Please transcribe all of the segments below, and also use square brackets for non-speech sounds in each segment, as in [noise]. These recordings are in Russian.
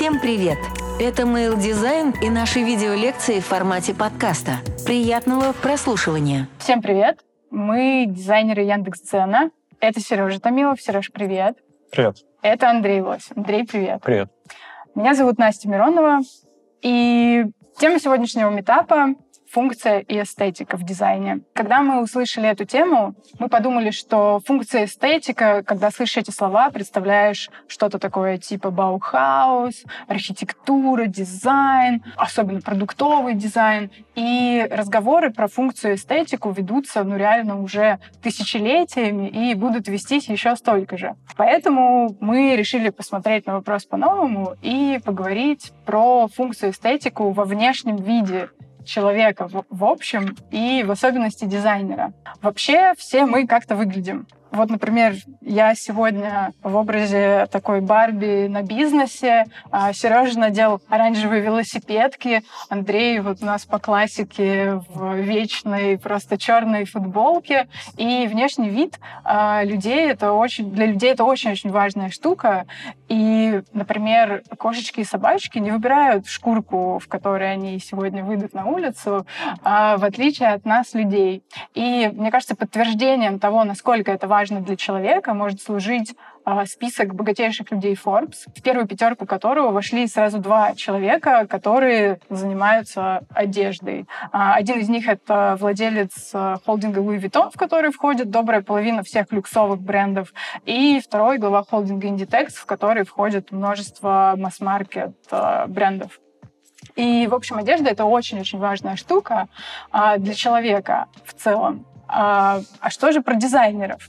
Всем привет! Это Mail Design и наши видеолекции в формате подкаста. Приятного прослушивания! Всем привет! Мы дизайнеры Яндекс.Дзена. Это Сережа Томилов. Сереж, привет! Привет! Это Андрей Лось. Андрей, привет! Привет! Меня зовут Настя Миронова. И тема сегодняшнего митапа функция и эстетика в дизайне. Когда мы услышали эту тему, мы подумали, что функция и эстетика, когда слышишь эти слова, представляешь что-то такое типа Баухаус, архитектура, дизайн, особенно продуктовый дизайн. И разговоры про функцию и эстетику ведутся, ну, реально уже тысячелетиями и будут вестись еще столько же. Поэтому мы решили посмотреть на вопрос по-новому и поговорить про функцию и эстетику во внешнем виде человека в, в общем и в особенности дизайнера. Вообще все мы как-то выглядим. Вот, например, я сегодня в образе такой Барби на бизнесе. А Сережа надел оранжевые велосипедки. Андрей вот у нас по классике в вечной просто черной футболке. И внешний вид а, людей это очень для людей это очень-очень важная штука. И, например, кошечки и собачки не выбирают шкурку, в которой они сегодня выйдут на улицу, а, в отличие от нас людей. И мне кажется, подтверждением того, насколько это важно важно для человека, может служить а, список богатейших людей Forbes, в первую пятерку которого вошли сразу два человека, которые занимаются одеждой. А, один из них — это владелец а, холдинга Louis Vuitton, в который входит добрая половина всех люксовых брендов, и второй — глава холдинга Inditex, в который входит множество масс-маркет брендов. И, в общем, одежда — это очень-очень важная штука для человека в целом. А что же про дизайнеров?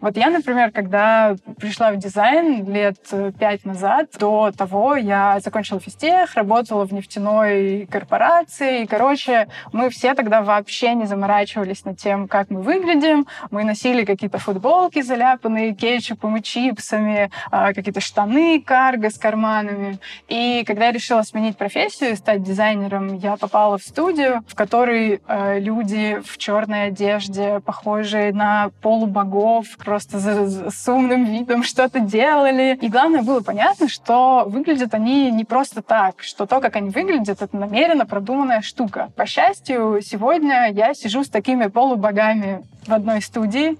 Вот я, например, когда пришла в дизайн лет пять назад, до того я закончила физтех, работала в нефтяной корпорации. И, короче, мы все тогда вообще не заморачивались над тем, как мы выглядим. Мы носили какие-то футболки, заляпанные кетчупом и чипсами, а, какие-то штаны карго с карманами. И когда я решила сменить профессию и стать дизайнером, я попала в студию, в которой э, люди в черной одежде, похожие на полубогов, просто за, с умным видом что-то делали. И главное было понятно, что выглядят они не просто так, что то, как они выглядят, это намеренно продуманная штука. По счастью, сегодня я сижу с такими полубогами в одной студии.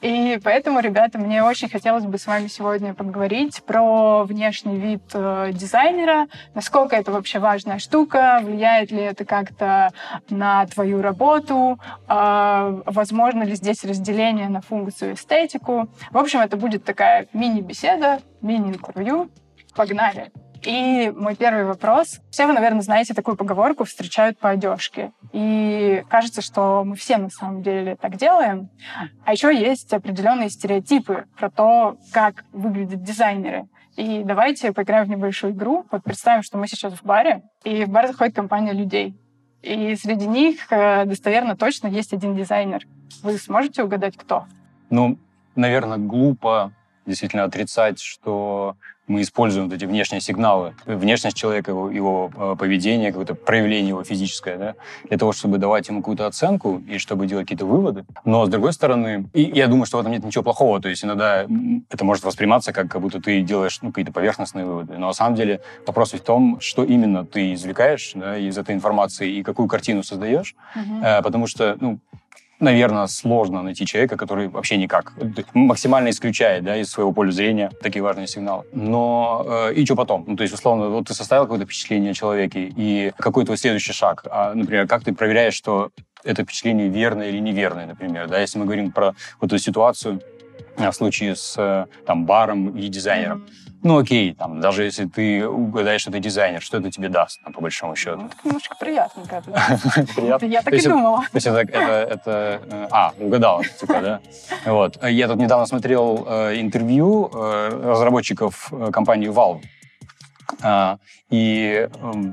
И поэтому, ребята, мне очень хотелось бы с вами сегодня поговорить про внешний вид э, дизайнера, насколько это вообще важная штука, влияет ли это как-то на твою работу, э, возможно ли здесь разделение на функцию эстетику. В общем, это будет такая мини-беседа, мини-интервью. Погнали! И мой первый вопрос. Все вы, наверное, знаете такую поговорку «встречают по одежке». И кажется, что мы все на самом деле так делаем. А еще есть определенные стереотипы про то, как выглядят дизайнеры. И давайте поиграем в небольшую игру. Вот представим, что мы сейчас в баре, и в бар заходит компания людей. И среди них э, достоверно точно есть один дизайнер. Вы сможете угадать, кто? Ну, наверное, глупо действительно отрицать, что мы используем вот эти внешние сигналы, внешность человека, его, его э, поведение, какое-то проявление его физическое, да, для того, чтобы давать ему какую-то оценку и чтобы делать какие-то выводы. Но, с другой стороны, и я думаю, что в этом нет ничего плохого, то есть иногда это может восприниматься как, как будто ты делаешь ну, какие-то поверхностные выводы. Но на самом деле вопрос в том, что именно ты извлекаешь да, из этой информации и какую картину создаешь, угу. потому что, ну, наверное, сложно найти человека, который вообще никак максимально исключает да, из своего поля зрения такие важные сигналы. Но э, и что потом? Ну, то есть, условно, вот ты составил какое-то впечатление о человеке, и какой твой следующий шаг? А, например, как ты проверяешь, что это впечатление верное или неверное, например, да, если мы говорим про вот эту ситуацию, в случае с э, там, баром и дизайнером. Mm-hmm. Ну, окей, там, даже если ты угадаешь, что ты дизайнер, что это тебе даст, там, по большому счету? Ну, немножко приятненько. [laughs] Приятно? Я так и думала. То есть это... Э, а, угадала, типа, да? [laughs] Вот. Я тут недавно смотрел э, интервью разработчиков компании Valve. А, и эм,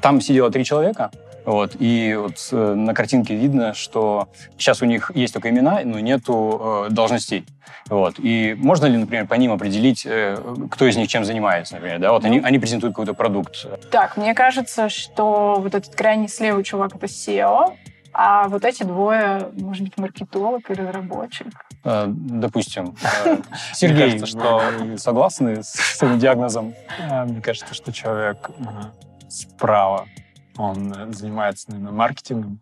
там сидело три человека, вот, и вот э, на картинке видно, что сейчас у них есть только имена, но нету э, должностей. Вот. И можно ли, например, по ним определить, э, кто из них чем занимается, например, да? Вот ну, они, они презентуют какой-то продукт. Так, мне кажется, что вот этот крайний слева чувак — это SEO, а вот эти двое, может быть, маркетолог и разработчик. Э, Допустим, [laughs] э, Сергей, кажется, что- согласны с этим диагнозом? Мне кажется, что человек справа, он э, занимается, наверное, маркетингом.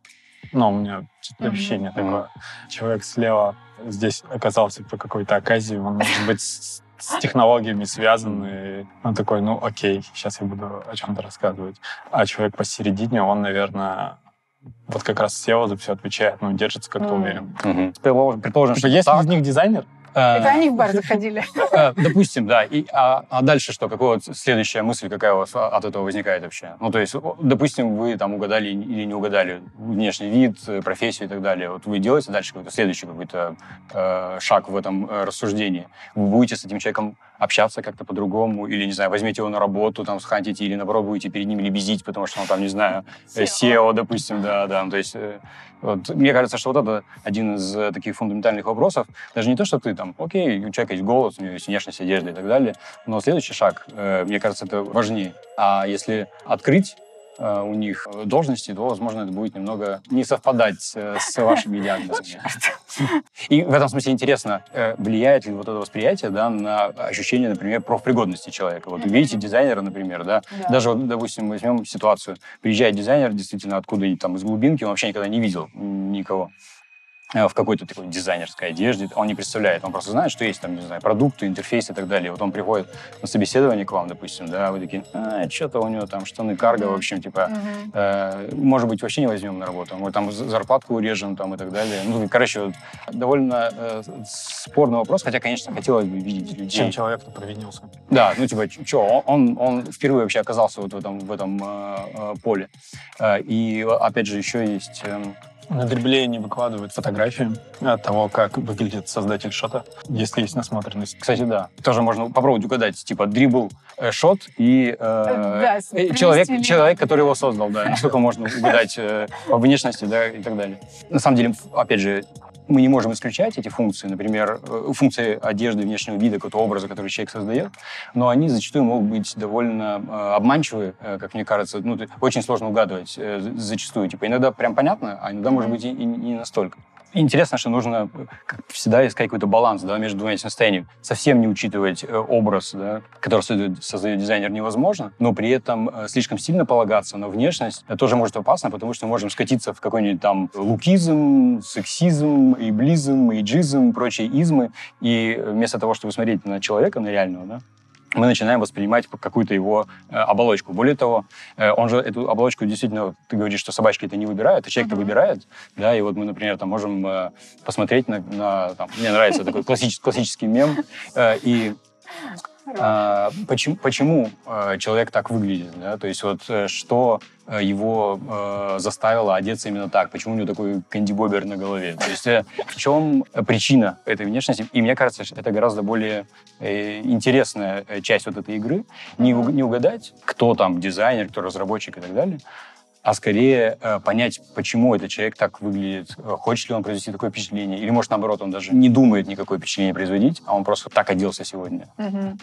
Но у меня что-то Мгм. ощущение такое. Человек слева здесь оказался по какой-то оказии, он может быть с, с технологиями связан, и он такой, ну окей, сейчас я буду о чем-то рассказывать. А человек посередине, он, наверное, вот как раз SEO за все отвечает, ну, держится как-то Мгм. уверенно. Мгм. Предположим, предположим, Типа, что если так, из них дизайнер, Это они в бар заходили. Э, Допустим, да. И, а, а дальше что? Какая вот следующая мысль, какая у вас от этого возникает вообще? Ну, то есть, допустим, вы там угадали или не угадали внешний вид, э, профессию и так далее. Вот вы делаете дальше какой-то следующий какой-то э, шаг в этом э, рассуждении. Вы будете с этим человеком общаться как-то по-другому, или, не знаю, возьмете его на работу, там, схантите, или, наоборот, будете перед ним лебезить, потому что он там, не знаю, э, SEO, допустим, да, да. Ну, То есть, э, вот, мне кажется, что вот это один из э, таких фундаментальных вопросов. Даже не то, что ты там, окей, у человека есть голос, у него есть внешность, одежда и так далее, но следующий шаг, э, мне кажется, это важнее. А если открыть э, у них э, должности, то, возможно, это будет немного не совпадать э, с вашими диагнозами. [laughs] И в этом смысле интересно, э, влияет ли вот это восприятие да, на ощущение, например, профпригодности человека. Вот видите дизайнера, например, да, Да. даже, вот, допустим, возьмем ситуацию. Приезжает дизайнер, действительно, откуда и там из глубинки, он вообще никогда не видел никого э, в какой-то такой дизайнерской одежде. Он не представляет, он просто знает, что есть там, не знаю, продукты, интерфейсы и так далее. Вот он приходит на собеседование к вам, допустим, да, вы такие, а, что-то у него там штаны карго, в общем, типа, Мгм. э, может быть, вообще не возьмем на работу, мы там зарплатку урежем там и так далее. Ну, короче, вот, довольно э, спорный вопрос, хотя, конечно, хотелось бы видеть людей. чем человек-то провинился? Да, ну типа, что, он, он впервые вообще оказался вот в этом, в этом э, э, поле. Э, и опять же еще есть... эм, На дрибле не выкладывают фотографии от того, как выглядит создатель шота, если есть насмотренность. кстати, да, тоже можно попробовать угадать, типа дрибл, э, шот и э, Да, э, человек, ли- человек, который его создал, да, насколько можно угадать э, по внешности, да, и так далее. На самом деле, опять же, мы не можем исключать эти функции, например, э, функции одежды, внешнего вида, какого-то образа, который человек создает, но они зачастую могут быть довольно э, обманчивы, э, как мне кажется. Ну, очень сложно угадывать за- зачастую. Типа иногда прям понятно, а иногда, может быть, и, и не настолько. Интересно, что нужно, э, как всегда, искать какой-то баланс да, между двумя этими состояниями. Совсем не учитывать э, образ, да, который создает, создает дизайнер, невозможно, но при этом э, слишком сильно полагаться на внешность тоже может опасно, потому что мы можем скатиться в какой-нибудь там лукизм, сексизм, эйблизм, эйджизм, прочие измы, и вместо того, чтобы смотреть на человека, на реального, да, мы начинаем воспринимать какую-то его э, оболочку. Более того, э, он же эту оболочку действительно, ты говоришь, что собачки это не выбирают, а человек-то выбирает, да, и вот мы, например, там можем э, посмотреть на, на, там, мне нравится такой классический, классический мем, э, и а, почему, почему э, человек так выглядит, да? То есть вот э, что э, его э, заставило одеться именно так? Почему у него такой кандибобер на голове? То есть э, в чем причина этой внешности? И мне кажется, что это гораздо более э, интересная часть вот этой игры. Не, не угадать, кто там дизайнер, кто разработчик и так далее, а скорее э, понять, почему этот человек так выглядит, э, хочет ли он произвести такое впечатление, или, может, наоборот, он даже не думает никакое впечатление производить, а он просто так оделся сегодня. Мгм.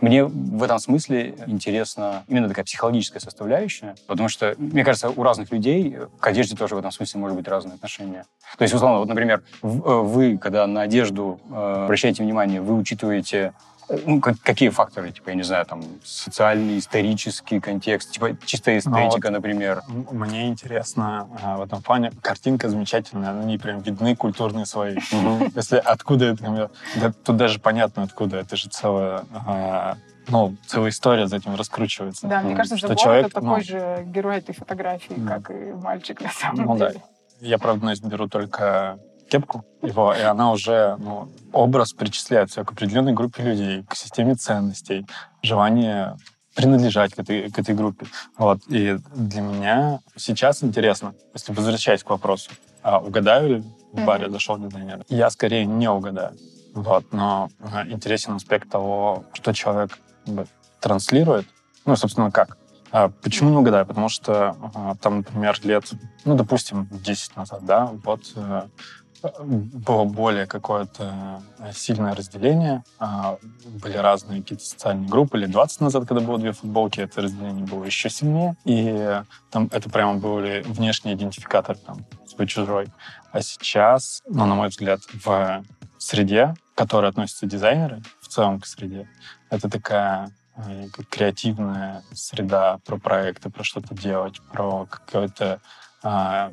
Мне в этом смысле интересна именно такая психологическая составляющая, потому что, мне кажется, у разных людей к одежде тоже в этом смысле может быть разное отношение. То есть, условно, вот, например, э, вы, когда на одежду э, обращаете внимание, вы учитываете э, ну, как- какие факторы, типа, я не знаю, там, социальный, исторический контекст, типа, чисто эстетика, например. М- Мне интересно а, в этом плане. Картинка замечательная, на ней прям видны культурные слои. Если откуда это, например, да, тут даже понятно откуда, это же целая, а, ну, целая история за этим раскручивается. Да, мне кажется, Что человек, это такой ну, же герой этой фотографии, Да. как и мальчик на самом Ну да. деле. Я, правда, беру только кепку его, и она уже, ну, образ причисляется к определенной группе людей, к системе ценностей, желание принадлежать к этой, к этой группе. Вот. И для меня сейчас интересно, если возвращаясь к вопросу, а угадаю ли в баре зашел дизайнер? Я скорее не угадаю. Вот. Но а, интересен аспект того, что человек как бы, транслирует. Ну, собственно, как. А почему не угадаю? Потому что а, там, например, лет, ну, допустим, 10 назад, да, вот э, было более какое-то сильное разделение. А, были разные какие-то социальные группы. Лет 20 назад, когда было две футболки, это разделение было еще сильнее. И там это прямо были внешние идентификаторы, там, свой-чужой. А сейчас, ну, на мой взгляд, в среде, к которой относятся дизайнеры, в целом к среде, это такая э, креативная среда про проекты, про что-то делать, про какую-то а,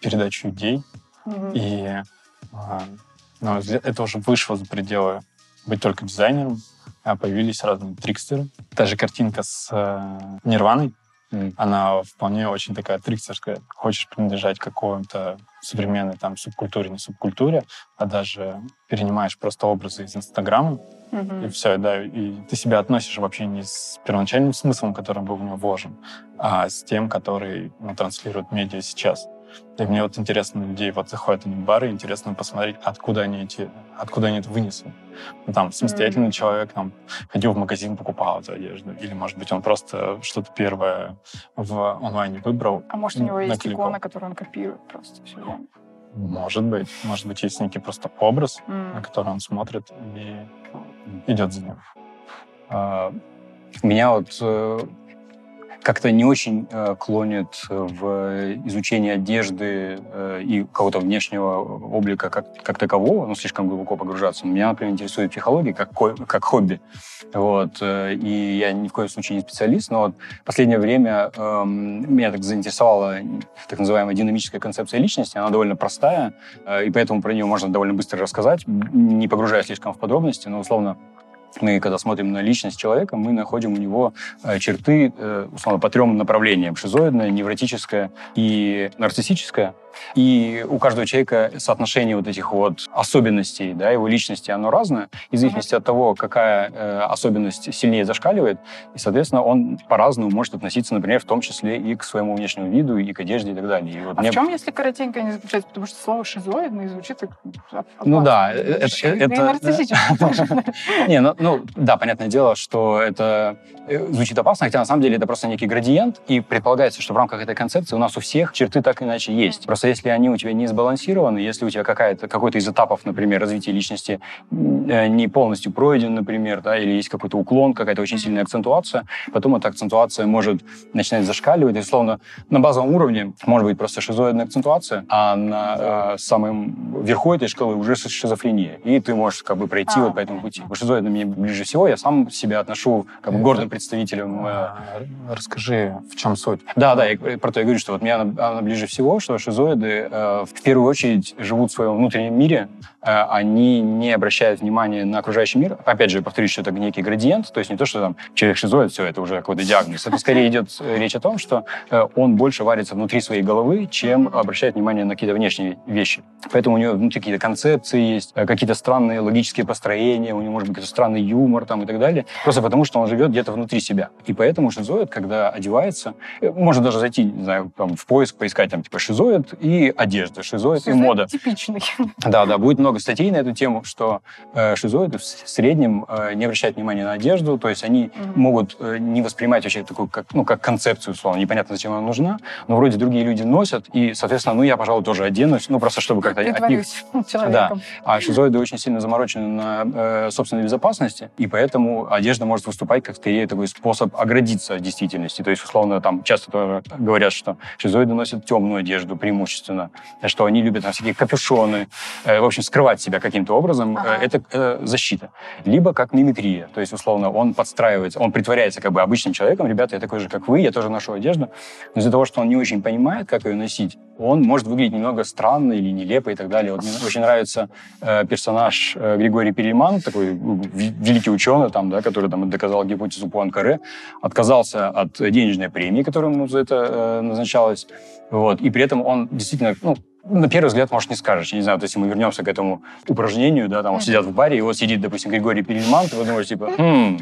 передачу идей. Mm-hmm. И а, ну, это уже вышло за пределы быть только дизайнером, а появились разные трикстеры. Та же картинка с э, Нирваной, она вполне очень такая трикстерская. Хочешь принадлежать какому-то современной там субкультуре, не субкультуре, а даже перенимаешь просто образы из Инстаграма, mm-hmm. и все, да, и ты себя относишь вообще не с первоначальным смыслом, который был в него вложен, а с тем, который ну, транслирует медиа сейчас. И мне вот интересно, людей вот заходят они в бары, интересно посмотреть, откуда они эти, откуда они это вынесли. Ну, там, самостоятельный mm-hmm. человек там, ходил в магазин, покупал эту одежду. Или, может быть, он просто что-то первое в онлайне выбрал. А может, у него есть икона, которую он копирует просто все время? Может быть. Может быть, есть некий просто образ, mm. на который он смотрит и идет за ним. А, меня вот э, как-то не очень э, клонит в изучение одежды э, и какого-то внешнего облика как, как такового, ну, слишком глубоко погружаться. Меня, например, интересует психология как, как хобби. Вот. Э, и я ни в коем случае не специалист, но вот последнее время э, меня так заинтересовала так называемая динамическая концепция личности. Она довольно простая, э, и поэтому про нее можно довольно быстро рассказать, не погружаясь слишком в подробности, но условно мы, когда смотрим на личность человека, мы находим у него э, черты, э, условно, по трем направлениям. Шизоидная, невротическая и нарциссическая. И у каждого человека соотношение вот этих вот особенностей, да, его личности, оно разное. И в зависимости от того, какая э, особенность сильнее зашкаливает, и, соответственно, он по-разному может относиться, например, в том числе и к своему внешнему виду, и к одежде, и так далее. И вот а мне... в чем, если коротенько не заключается? Потому что слово «шизоидный» звучит как... Ну да, это... это [laughs] Не, ну, да, понятное дело, что это э, звучит опасно, хотя на самом деле это просто некий градиент, и предполагается, что в рамках этой концепции у нас у всех черты так или иначе есть. Просто если они у тебя не сбалансированы, если у тебя какая-то, какой-то из этапов, например, развития личности э, не полностью пройден, например, да, или есть какой-то уклон, какая-то очень сильная акцентуация, потом эта акцентуация может начинать зашкаливать, и, словно на базовом уровне может быть просто шизоидная акцентуация, а на э, самом верху этой шкалы уже шизофрения, и ты можешь как бы пройти а, вот по этому пути. Шизоидно мне ближе всего, я сам себя отношу как бы гордым представителем. Э... Расскажи, в чем суть? Да, да, я, про то я говорю, что вот мне она, ближе всего, что шизоиды э, в первую очередь живут в своем внутреннем мире, э, они не обращают внимания на окружающий мир. Опять же, повторюсь, что это некий градиент, то есть не то, что там человек шизоид, все, это уже какой-то диагноз. Это скорее идет э, речь о том, что он больше варится внутри своей головы, чем обращает внимание на какие-то внешние вещи. Поэтому у него внутри какие-то концепции есть, какие-то странные логические построения, у него может быть какой-то странный юмор там и так далее, просто потому что он живет где-то внутри себя. И поэтому шизоид, когда одевается, можно даже зайти, не знаю, там, в поиск, поискать там типа шизоид и одежда, шизоид и мода. Типичный. Да, да, будет много статей на эту тему, что э, шизоиды в среднем э, не обращают внимания на одежду, то есть они mm-hmm. могут э, не воспринимать вообще такую, как, ну, как концепцию, условно, непонятно, зачем она нужна, но вроде другие люди носят, и, соответственно, ну, я, пожалуй, тоже оденусь, ну, просто чтобы как-то от них... [laughs] Да. А шизоиды очень сильно заморочены на э, собственной безопасности, и поэтому одежда может выступать как, скорее, такой способ оградиться от действительности. То есть, условно, там часто говорят, что шизоиды носят темную одежду преимущественно, что они любят там, всякие капюшоны, э, в общем, скрывать себя каким-то образом, э, ага. это э, защита. Либо как мимикрия, то есть, условно, он подстраивается, он притворяется как бы обычным человеком, ребята, я такой же, как вы, я тоже ношу одежду, но из-за того, что он не очень понимает, как ее носить, он может выглядеть немного странно или нелепо и так далее. Вот мне очень нравится э, персонаж э, Григорий Перельман, такой великий ученый, там, да, который там, доказал гипотезу Пуанкаре, отказался от денежной премии, которая ему за это э, назначалась, вот, и при этом он действительно, ну, на первый взгляд, может, не скажешь. Я не знаю, вот если мы вернемся к этому упражнению, да, там mm-hmm. сидят в баре, и вот сидит, допустим, Григорий Перельман, ты думаешь, типа, хм,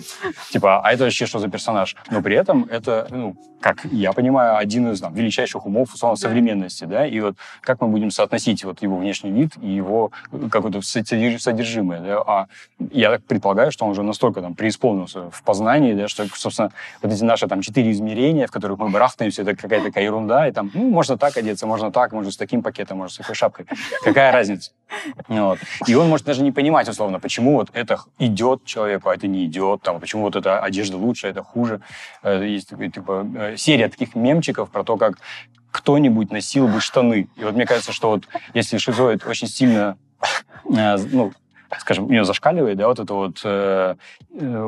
типа, а это вообще что за персонаж? Но при этом это, ну, как я понимаю, один из там, величайших умов, условно, современности, да, и вот как мы будем соотносить вот его внешний вид и его какое-то содержимое, да, а я так предполагаю, что он уже настолько там преисполнился в познании, да, что, собственно, вот эти наши там четыре измерения, в которых мы барахтаемся, это какая-то такая ерунда, и там, ну, можно так одеться, можно так, можно с таким пакетом, это может с такой шапкой. Какая разница? Вот. И он может даже не понимать, условно, почему вот это идет человеку, а это не идет, там, почему вот эта одежда лучше, а это хуже. Э, есть типа, э, серия таких мемчиков про то, как кто-нибудь носил бы штаны. И вот мне кажется, что вот если шизоид очень сильно э, ну, скажем, у него зашкаливает, да, вот это вот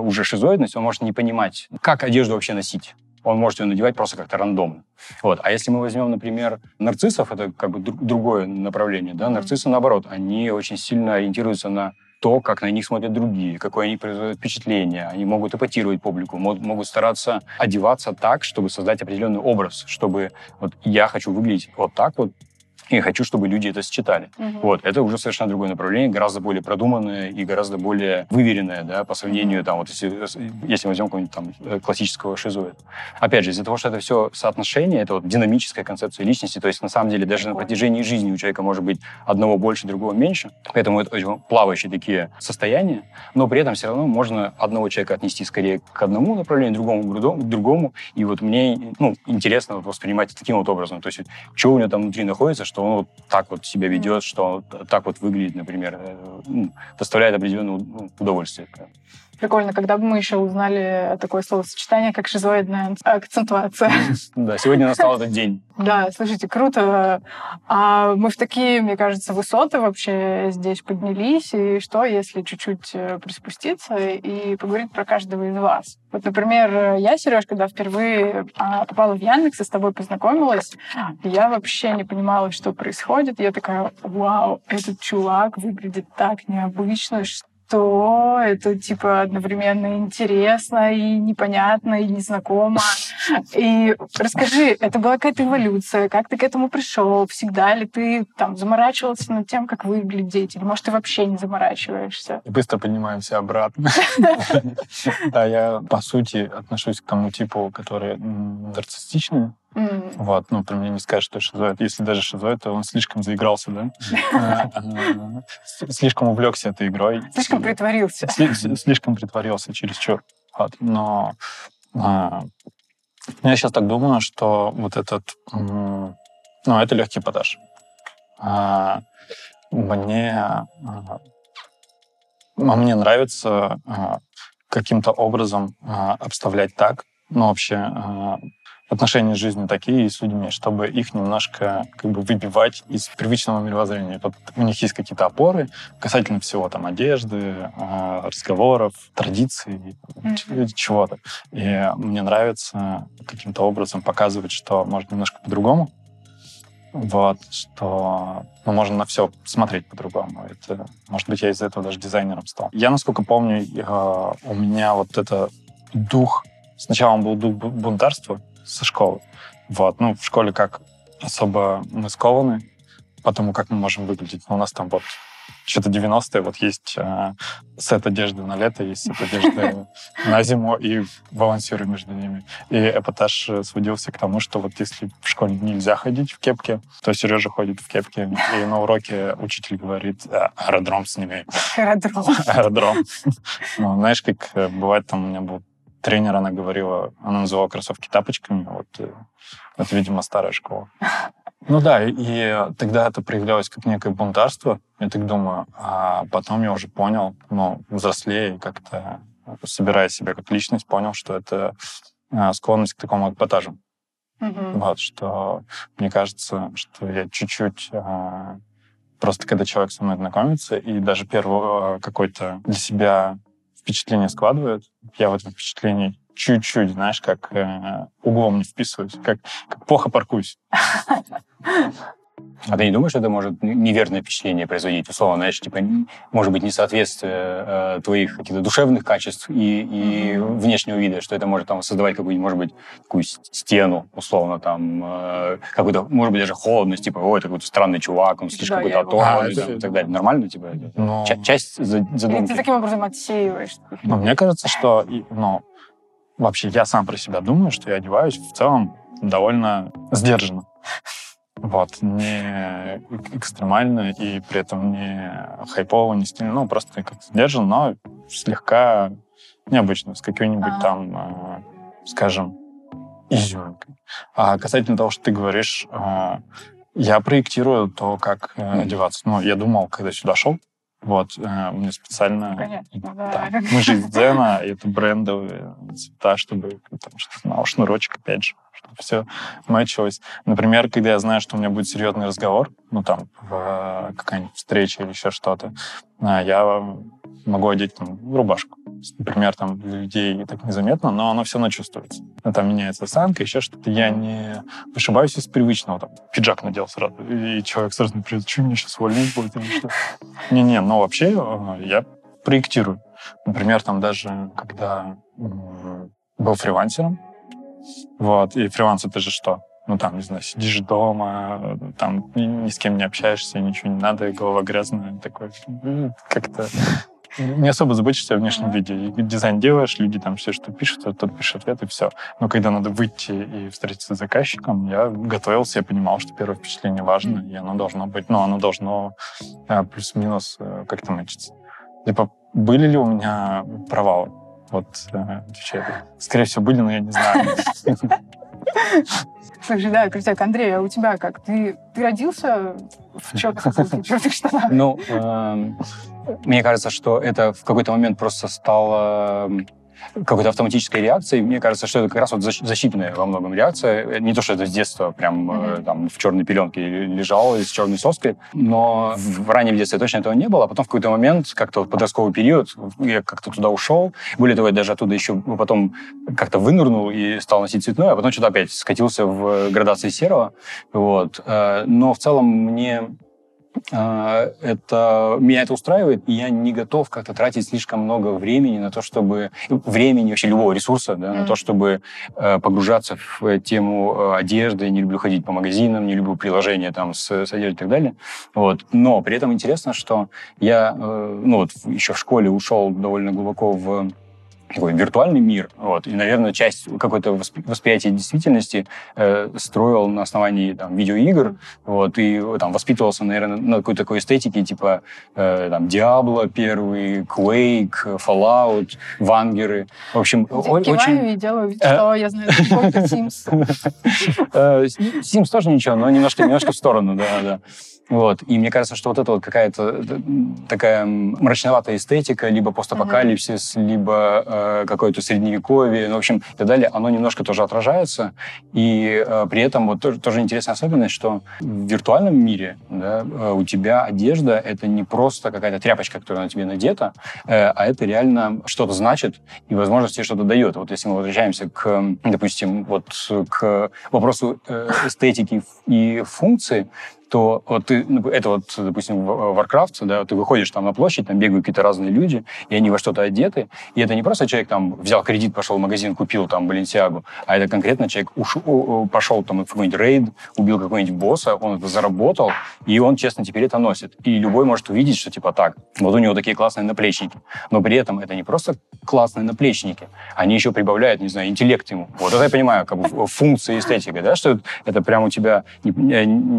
уже шизоидность, он может не понимать, как одежду вообще носить он может ее надевать просто как-то рандомно. Вот. А если мы возьмем, например, нарциссов, это как бы другое направление, да, нарциссы, наоборот, они очень сильно ориентируются на то, как на них смотрят другие, какое они производят впечатление. Они могут эпатировать публику, могут стараться одеваться так, чтобы создать определенный образ, чтобы вот я хочу выглядеть вот так вот, и хочу, чтобы люди это считали. Угу. Вот, это уже совершенно другое направление, гораздо более продуманное и гораздо более выверенное, да, по сравнению, угу. там, вот если, если возьмем какого-нибудь там э, классического шизоида. Опять же, из-за того, что это все соотношение, это вот динамическая концепция личности, то есть на самом деле даже на протяжении жизни у человека может быть одного больше, другого меньше, поэтому это плавающие такие состояния, но при этом все равно можно одного человека отнести скорее к одному направлению, другому к другому, и вот мне, ну, интересно вот воспринимать это таким вот образом, то есть что у него там внутри находится, что он вот так вот себя ведет, что он так вот выглядит, например, э, ну, доставляет определенное ну, удовольствие. Прикольно, когда бы мы еще узнали такое словосочетание, как шизоидная акцентуация. [laughs] Да, сегодня настал этот день. Да, слушайте, круто. А мы в такие, мне кажется, высоты вообще здесь поднялись. И что, если чуть-чуть э, приспуститься и поговорить про каждого из вас? Вот, например, я, Сереж, когда впервые а, попала в Яндекс и с тобой познакомилась, я вообще не понимала, что происходит. Я такая, вау, этот чувак выглядит так необычно, что то это типа одновременно интересно и непонятно и незнакомо. И расскажи, это была какая-то эволюция, как ты к этому пришел, всегда ли ты там заморачивался над тем, как выглядеть, или может ты вообще не заморачиваешься? Быстро поднимаемся обратно. [laughs] Да, я по сути отношусь к тому типу, который нарциссичный, Mm. Вот, ну, про меня не скажешь, что шизоид. Если даже шизоид, то он слишком заигрался, да? А, [laughs] а, слишком увлекся этой игрой. Слишком притворился. Слишком притворился чересчур. Но а, я сейчас так думаю, что вот этот... Ну, это легкий эпатаж. Мне... Мне нравится каким-то образом обставлять так, ну, вообще отношения с жизнью такие с людьми, чтобы их немножко как бы выбивать из привычного мировоззрения. Вот у них есть какие-то опоры касательно всего, там, одежды, а, разговоров, традиций, mm-hmm. чего-то. И мне нравится каким-то образом показывать, что может немножко по-другому, вот, что ну, можно на все смотреть по-другому. Это, может быть, я из-за этого даже дизайнером стал. Я, насколько помню, у меня вот это дух... Сначала он был дух бунтарства, со школы. Вот. Ну, в школе как особо мы скованы по тому, как мы можем выглядеть. Но у нас там вот что-то 90-е, вот есть э, сет одежды на лето, есть сет одежды [laughs] на зиму, и балансирую между ними. И эпатаж сводился к тому, что вот если в школе нельзя ходить в кепке, то Сережа ходит в кепке, и на уроке учитель говорит «Э, «аэродром сними». Аэродром. Аэродром. Ну, знаешь, как э, бывает, там у меня был тренер, она говорила, она называла кроссовки тапочками. Вот э, это, видимо, старая школа. [laughs] Ну да, и тогда это проявлялось как некое бунтарство, я так думаю. А потом я уже понял, ну, взрослее, как-то собирая себя как личность, понял, что это а, склонность к такому эпатажу. Mm-hmm. Вот, что мне кажется, что я чуть-чуть а, просто когда человек со мной знакомится, и даже первый а, какой-то для себя впечатление складывает. Я в этом впечатлении чуть-чуть, знаешь, как э, углом не вписываюсь, как, как плохо паркуюсь. [laughs] А ты не думаешь, что это может неверное впечатление производить? Условно, знаешь, типа, может быть, несоответствие э, твоих каких-то душевных качеств и, и mm-hmm. внешнего вида, что это может там создавать какую-нибудь, может быть, такую стену, условно, там, э, какую-то, может быть, даже холодность, типа, ой, это какой-то странный чувак, он слишком да, какой-то оторванный, а, и так далее. Нормально, типа, Но... Ну. часть задумки? Или ты таким образом отсеиваешь? Ну, мне кажется, что, ну, вообще, я сам про себя думаю, что я одеваюсь в целом довольно сдержанно. Вот, не экстремально и при этом не хайпово, не стильно, ну, просто как сдержан, но слегка необычно, с какой-нибудь а. там, э, скажем, изюминкой. А касательно того, что ты говоришь, э, Я проектирую то, как э, одеваться. Ну, я думал, когда сюда шел, вот, э, мне специально... Конечно, Да. да. Мы же из Дзена, и это брендовые цвета, чтобы там что-то знал, шнурочек, опять же, чтобы все мэчилось. Например, когда я знаю, что у меня будет серьезный разговор, ну, там, в, э, какая-нибудь встреча или еще что-то, а, я могу одеть там рубашку. Например, там людей так незаметно, но оно все равно чувствуется. Ну, Там меняется осанка, еще что-то. Я не вышибаюсь из привычного. Там, пиджак надел сразу, и человек сразу например, что меня сейчас увольнять будет или что? Не-не, но вообще э, я проектирую. Например, там даже когда был фрилансером, вот, и фриланс это же что? Ну, там, не знаю, сидишь дома, там ни, ни с кем не общаешься, ничего не надо, голова грязная, такой, как-то не особо заботишься о внешнем виде. И дизайн делаешь, люди там все, что пишут, а тот пишет ответ, и все. Но когда надо выйти и встретиться с заказчиком, я готовился, я понимал, что первое впечатление важно, и оно должно быть, ну, оно должно э, плюс-минус э, как-то мэчиться. Типа, были ли у меня провалы? Вот, э, отвечаю. Скорее всего, были, но я не знаю. Слушай, да, крутяк, Андрей, а у тебя как? Ты, ты родился в черных черных штанах? Ну, эм, мне кажется, что это в какой-то момент просто стало какой-то автоматической реакцией. Мне кажется, что это как раз вот защ- защитная во многом реакция. Не то, что это с детства прям э, там в черной пеленке лежал с черной соской, но в раннем детстве точно этого не было. А потом в какой-то момент, как-то вот подростковый период, я как-то туда ушел. Более того, я даже оттуда еще потом как-то вынырнул и стал носить цветное, а потом что-то опять скатился в градации серого. Вот. Э, Но в целом мне это, меня это устраивает, и я не готов как-то тратить слишком много времени на то, чтобы... Времени, вообще любого ресурса, да, на Мгм. то, чтобы э, погружаться в тему э, одежды. Не люблю ходить по магазинам, не люблю приложения там с, с одеждой и так далее. Вот. Но при этом интересно, что я э, ну, вот, еще в школе ушел довольно глубоко в такой виртуальный мир, вот, и, наверное, часть какой-то восп- восприятия действительности э, строил на основании там, видеоигр, вот, и э, там воспитывался, наверное, на какой-то такой эстетике, типа э, там Diablo первый, Quake, Fallout, Вангеры. В общем, о- Киваю очень... и делаю вид, Э. что я знаю сколько Sims. [laughs] Э, Sims тоже ничего, но немножко, немножко в сторону, да, да. Вот. И мне кажется, что вот это вот какая-то э, такая мрачноватая эстетика, либо постапокалипсис, либо э, какое-то средневековье, ну, в общем, и так далее, оно немножко тоже отражается. И э, при этом вот тоже, тоже интересная особенность, что в виртуальном мире да, э, у тебя одежда — это не просто какая-то тряпочка, которая на тебе надета, э, а это реально что-то значит и, возможно, тебе что-то дает. Вот если мы возвращаемся к, допустим, вот к вопросу э, эстетики и функции, то вот ты, ну, это вот, допустим, в- Warcraft, да, ты выходишь там на площадь, там бегают какие-то разные люди, и они во что-то одеты, и это не просто человек там взял кредит, пошел в магазин, купил там Баленсиагу, а это конкретно человек уш- пошел там в какой-нибудь рейд, убил какого-нибудь босса, он это заработал, и он, честно, теперь это носит. И любой может увидеть, что типа так, вот у него такие классные наплечники. Но при этом это не просто классные наплечники, они еще прибавляют, не знаю, интеллект ему. Вот это я понимаю, как бы функция эстетика, да, что это прям у тебя, э,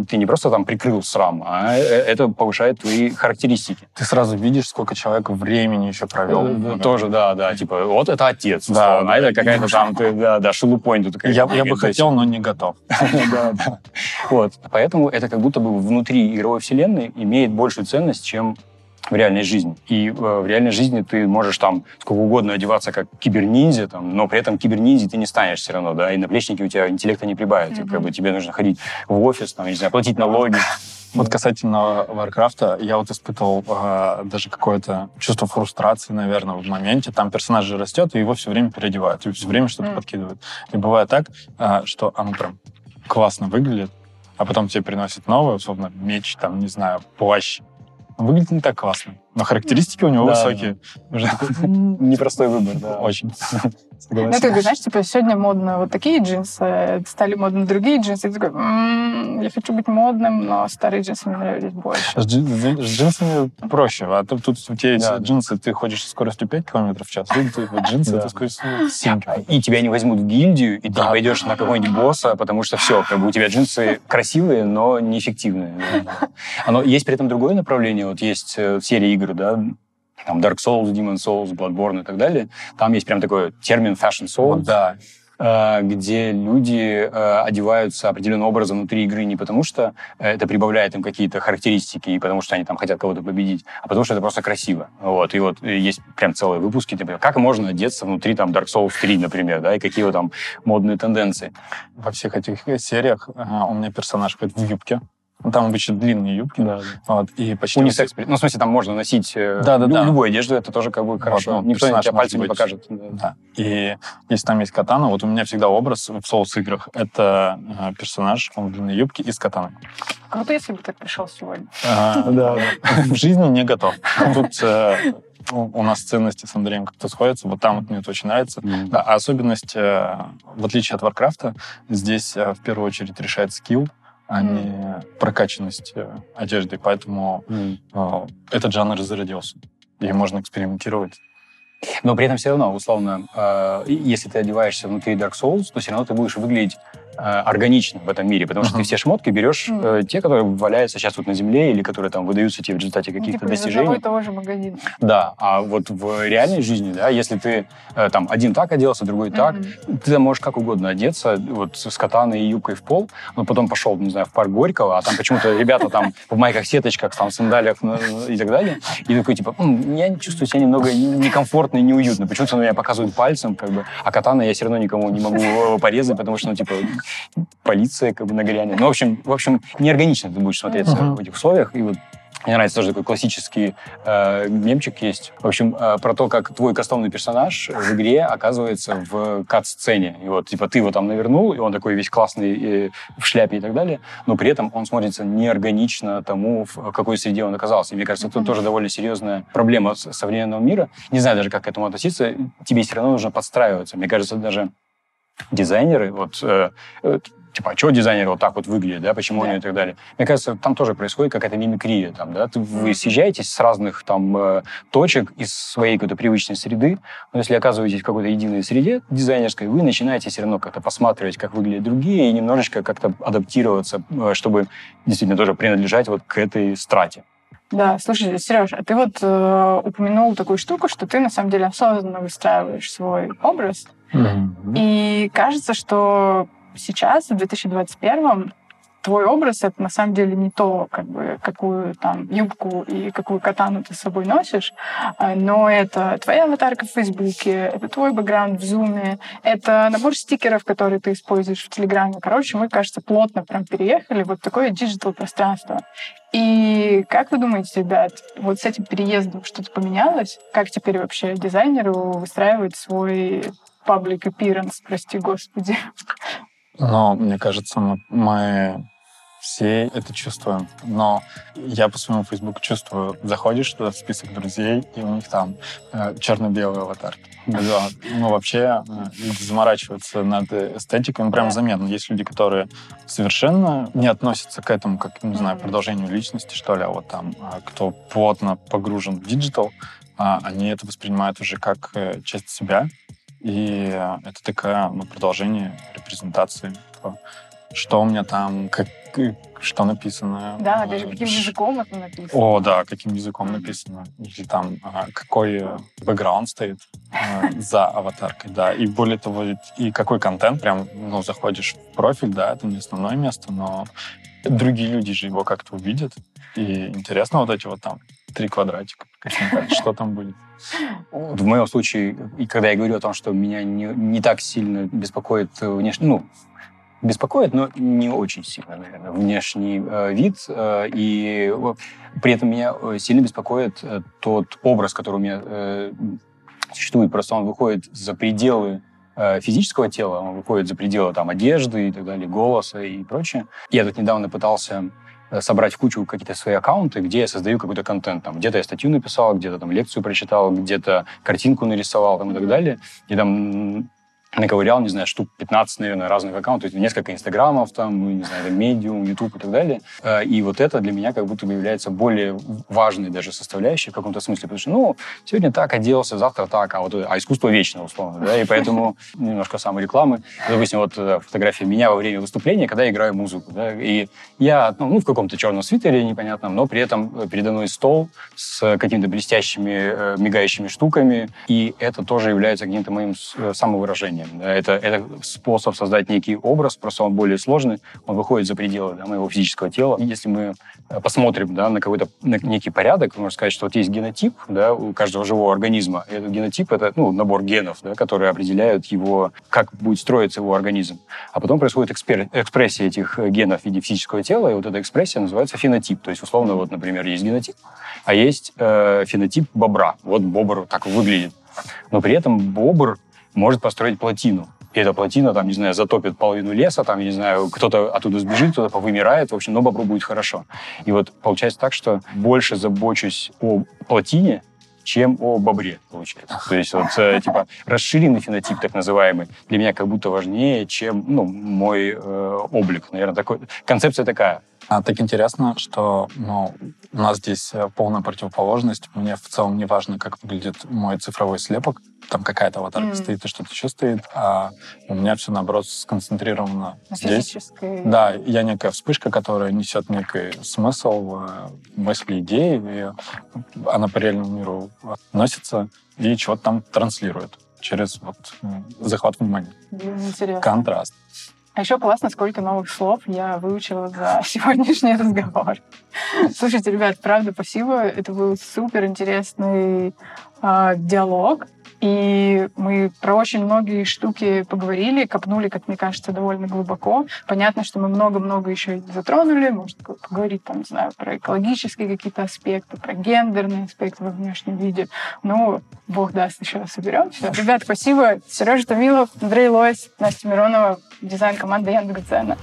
ты не просто там прикрыл срам, а э, это повышает твои характеристики. Ты сразу видишь, сколько человек времени еще провел. Э, Тоже, да, да, типа, вот это отец, Да, условно, а это какая-то там, ты, да, да, шелупонь тут такая. Я, я бы хотел, но не готов. [laughs] да, да. Вот. Поэтому это как будто бы внутри игровой вселенной имеет большую ценность, чем в реальной жизни. И э, в реальной жизни ты можешь там сколько угодно одеваться как киберниндзя, там, но при этом киберниндзя ты не станешь все равно, да, и наплечники у тебя интеллекта не прибавят. Мгм. Как бы тебе нужно ходить в офис, там, не знаю, платить налоги. Вот касательно Варкрафта, я вот испытывал э, даже какое-то чувство фрустрации, наверное, в моменте. Там персонаж же растет, и его все время переодевают, и все время что-то Мгм. подкидывают. И бывает так, э, что оно прям классно выглядит, а потом тебе приносят новое, условно, меч, там, не знаю, плащ. Выглядит не так классно. Но характеристики у него Да, высокие. Уже [laughs] Непростой выбор, да. Очень. Ну, ты говоришь, знаешь, типа, сегодня модно вот такие джинсы, стали модны другие джинсы. И ты такой, «М, я хочу быть модным, но старые джинсы мне нравились больше. С, джин- с джинсами проще. А тут, тут у тебя Да. джинсы, ты ходишь со скоростью 5 км в час, тут ты- вот джинсы, Да. это скоростью [laughs] 7 И тебя не возьмут в гильдию, и ты не пойдешь на какого-нибудь босса, потому что все, как бы у тебя джинсы красивые, но неэффективные. да. [laughs] Оно есть при этом другое направление. Вот есть э, серия игр, да, там Dark Souls, Demon Souls, Bloodborne и так далее. Там есть прям такой термин fashion soul. Вот, да. э, где люди э, одеваются определенным образом внутри игры не потому, что это прибавляет им какие-то характеристики и потому, что они там хотят кого-то победить, а потому, что это просто красиво. Вот. И вот есть прям целые выпуски, например, как можно одеться внутри там Dark Souls 3, например, да, и какие вот там модные тенденции. Во всех этих сериях у меня персонаж ходит в юбке, ну, там обычно длинные юбки. Да, да. Вот, и почти Унисекс. Ну, в смысле, там можно носить да, да, да. любую одежду, это тоже как бы хорошо. Вот, Никто тебя пальцем не покажет. Да. да. И если там есть катана, вот у меня всегда образ в соус-играх. Это э, персонаж, он в длинной юбке и с катаной. Круто, если бы так пришел сегодня. А, да, В жизни не готов. Тут э, у нас ценности с Андреем как-то сходятся. Вот там вот мне это очень нравится. Mm-hmm. Да, а особенность, э, в отличие от Варкрафта, здесь в первую очередь решает скилл а mm. не прокачанность э, одежды. Поэтому mm. этот жанр зародился. И можно экспериментировать. Но при этом все равно, условно, э, если ты одеваешься внутри Dark Souls, то все равно ты будешь выглядеть Э, органично в этом мире, потому что uh-huh. ты все шмотки берешь uh-huh. э, те, которые валяются сейчас тут на земле или которые там выдаются тебе в результате ну, каких-то типа достижений. Того же магазина. Да, а вот в реальной жизни, да, если ты э, там один так оделся, другой uh-huh. так, ты можешь как угодно одеться, вот с катаной и юбкой в пол, но потом пошел, не знаю, в парк Горького, а там почему-то ребята там в майках-сеточках, там, сандалиях и так далее, и такой, типа, я чувствую себя немного некомфортно и неуютно, почему-то на меня показывают пальцем, как бы, а катана я все равно никому не могу [laughs] порезать, потому что, ну, типа, полиция как бы нагрянет. Ну, в общем, в общем, неорганично ты будешь смотреться uh-huh. в этих условиях. И вот мне нравится тоже такой классический э, мемчик есть. В общем, э, про то, как твой кастомный персонаж в игре оказывается в кат-сцене. И вот, типа, ты его там навернул, и он такой весь классный э, в шляпе и так далее, но при этом он смотрится неорганично тому, в какой среде он оказался. И мне кажется, это тоже довольно серьезная проблема современного мира. Не знаю даже, как к этому относиться. Тебе все равно нужно подстраиваться. Мне кажется, даже дизайнеры, вот, э, типа, а что дизайнер вот так вот выглядит, да, почему да. они и так далее. Мне кажется, там тоже происходит какая-то мимикрия, там, да, ты, вы съезжаетесь с разных там э, точек из своей какой-то привычной среды, но если оказываетесь в какой-то единой среде дизайнерской, вы начинаете все равно как-то посматривать, как выглядят другие, и немножечко как-то адаптироваться, э, чтобы действительно тоже принадлежать вот к этой страте. Да, слушай, Сереж, а ты вот э, упомянул такую штуку, что ты на самом деле осознанно выстраиваешь свой образ, Mm-hmm. И кажется, что сейчас, в 2021 твой образ это на самом деле не то, как бы, какую там юбку и какую катану ты с собой носишь, а, но это твоя аватарка в Фейсбуке, это твой бэкграунд в Зуме, это набор стикеров, которые ты используешь в Телеграме. Короче, мы, кажется, плотно прям переехали вот такое digital пространство. И как вы думаете, ребят, вот с этим переездом что-то поменялось? Как теперь вообще дизайнеру выстраивать свой public appearance, прости господи. Но, мне кажется, мы все это чувствуем. Но я по своему Facebook чувствую, заходишь туда в список друзей, и у них там э, черно-белый аватар. Да. Ну, вообще, э, люди заморачиваются над эстетикой, ну, прям заметно. Есть люди, которые совершенно не относятся к этому, как, не знаю, продолжению личности, что ли, а вот там, а кто плотно погружен в digital, а они это воспринимают уже как э, часть себя, и это такая ну, продолжение репрезентации. Типа, что у меня там, как, что написано. Да, даже каким языком это написано. О, да, каким языком написано. Или там а, какой бэкграунд стоит а, [laughs] за аватаркой, да. И более того, и какой контент, прям, ну, заходишь в профиль, да, это не основное место, но другие люди же его как-то увидят. И интересно вот эти вот там три квадратика. Что там будет? В моем случае, и когда я говорю о том, что меня не, не так сильно беспокоит внешний, ну, беспокоит, но не очень сильно, наверное, внешний э, вид. Э, и при этом меня э, сильно беспокоит э, тот образ, который у меня э, существует. Просто он выходит за пределы физического тела, он выходит за пределы там, одежды и так далее, голоса и прочее. Я тут недавно пытался Э, собрать в кучу какие-то свои аккаунты, где я создаю какой-то контент. Там, где-то я статью написал, где-то там лекцию прочитал, где-то картинку нарисовал там, и так далее. И там наковырял, не знаю, штук 15, наверное, разных аккаунтов, несколько инстаграмов, там, ну, не знаю, медиум, ютуб и так далее. Э, и вот это для меня как будто бы является более важной даже составляющей в каком-то смысле, потому что, ну, сегодня так оделся, завтра так, а вот а искусство вечно, условно, да, и поэтому [laughs] немножко саморекламы. Допустим, вот э, фотография меня во время выступления, когда я играю музыку, да, и я, ну, в каком-то черном свитере непонятном, но при этом передо мной стол с какими-то блестящими, э, мигающими штуками, и это тоже является каким-то моим самовыражением мышлением. Да, это, это способ создать некий образ, просто он более сложный, он выходит за пределы да, моего физического тела. И если мы э, посмотрим да, на какой-то на некий порядок, можно сказать, что вот есть генотип да, у каждого живого организма. Этот генотип — это ну, набор генов, да, которые определяют его, как будет строиться его организм. А потом происходит экспер, экспрессия этих генов в виде физического тела, и вот эта экспрессия называется фенотип. То есть, условно, вот, например, есть генотип, а есть э, фенотип бобра. Вот бобр так выглядит. Но при этом бобр может построить плотину. И эта плотина, там, не знаю, затопит половину леса, там, не знаю, кто-то оттуда сбежит, кто-то повымирает, в общем, но бобру будет хорошо. И вот получается так, что больше забочусь о плотине, чем о бобре, получается. То есть вот, э, типа, расширенный фенотип, так называемый, для меня как будто важнее, чем, ну, мой э, облик. Наверное, такой... Концепция такая. А, так интересно, что ну, у нас здесь э, полная противоположность. Мне в целом не важно, как выглядит мой цифровой слепок. Там какая-то аватарка mm. стоит и что-то еще стоит. А у меня все, наоборот, сконцентрировано здесь. Да, я некая вспышка, которая несет некий смысл, э, мысли, идеи. И она по реальному миру носится и чего-то там транслирует через вот захват внимания. Интересно. Контраст. А еще классно, сколько новых слов я выучила за [laughs] сегодняшний разговор. Слушайте, ребят, правда, спасибо. Это был супер интересный э, диалог. И мы про очень многие штуки поговорили, копнули, как мне кажется, довольно глубоко. Понятно, что мы много-много еще затронули. Может, поговорить, там, не знаю, про экологические какие-то аспекты, про гендерные аспекты во внешнем виде. Ну, бог даст, еще соберемся. Ребят, спасибо. Сережа Томилов, Андрей Лось, Настя Миронова, дизайн команды Яндекс.Дзена.